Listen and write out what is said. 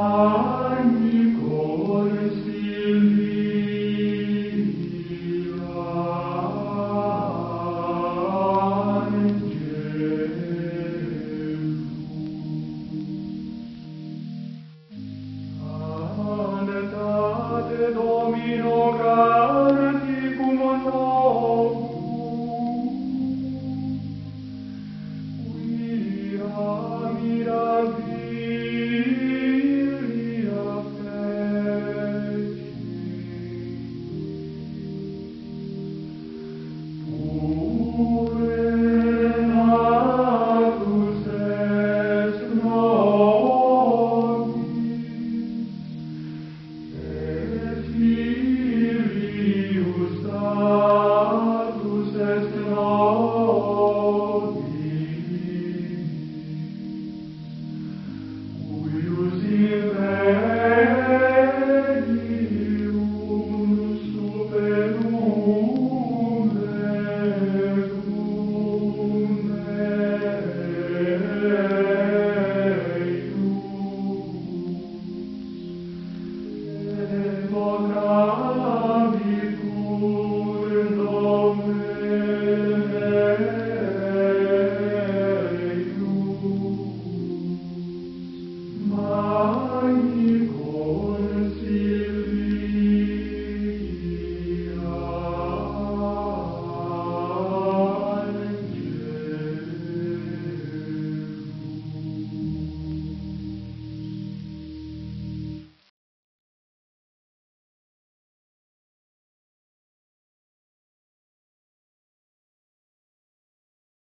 Ani cor.